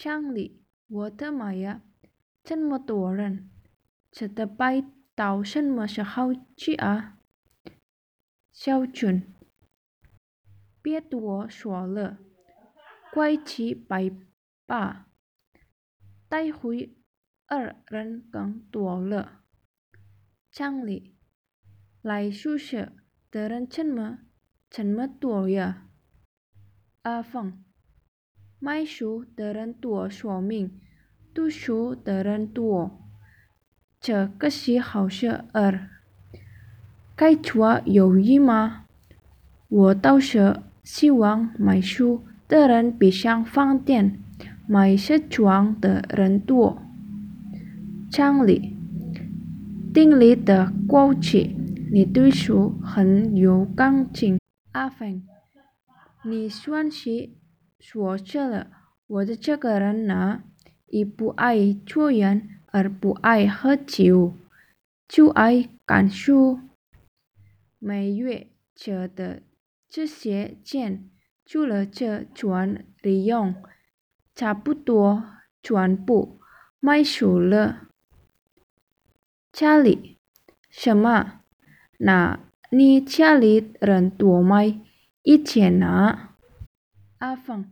乡里，我的妈呀，这么多人，这的拜到什么时候去啊？小俊，别多说了，快去拜吧。待会儿人更多了。乡里，来宿舍的人这么这么多呀？阿凤。买书的人多，说明读书的人多。这个是好事儿。该做有益吗？我倒是希望买书的人比较方便，买时装的人多。厂里，店里的过去，你对书很有感情。阿凤，你算是。说这了，我的这个人呢，一不爱做人，二不爱喝酒，就爱看书。每月挣的这些钱，除了这赚利用，差不多全部买书了。家里什么？那你家里人多吗？以前呢？阿凤，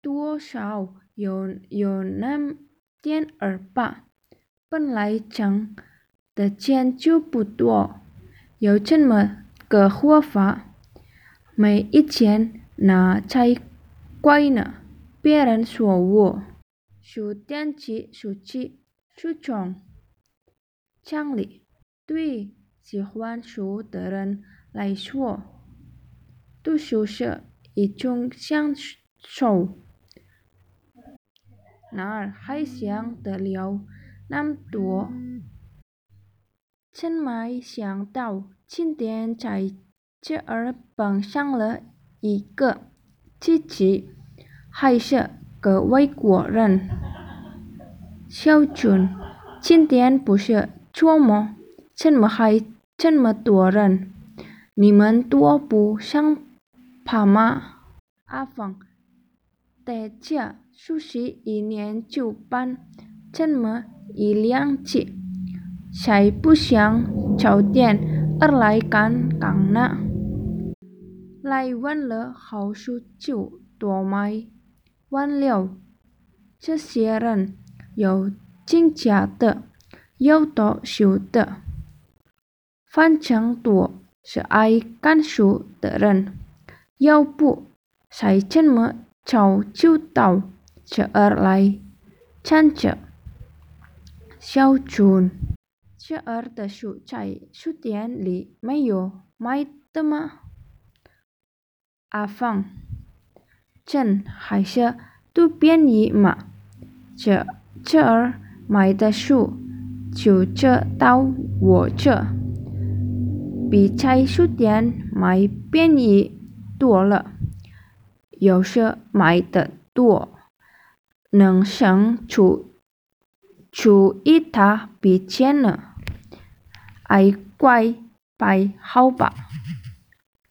多少有有那点儿吧，本来挣的钱就不多，有这么个活法，没一钱那才怪呢。别人说我数电器数几数穷，乡里对喜欢数的人来说，读书是。一种享受，哪还想得了那么多？真没想到今天在这儿碰上了一个自己还是个外国人。小俊，今天不是周末，怎么还这么多人？你们多不上怕吗？阿凤，在这休息一年就搬这么一两次，才不想早点而来看看呢。来晚了好处就多买，问了这些人有进家的，有读书的，反正多是爱看书的人，要不。才这么早就到这儿来站着。小俊，这儿的书在书店里没有卖的吗？阿芳，真还是都便宜嘛。这这儿卖的书就这到我这，比在书店买便宜多了。有时买的多，能省出出一大笔钱呢。爱乖，拜好吧。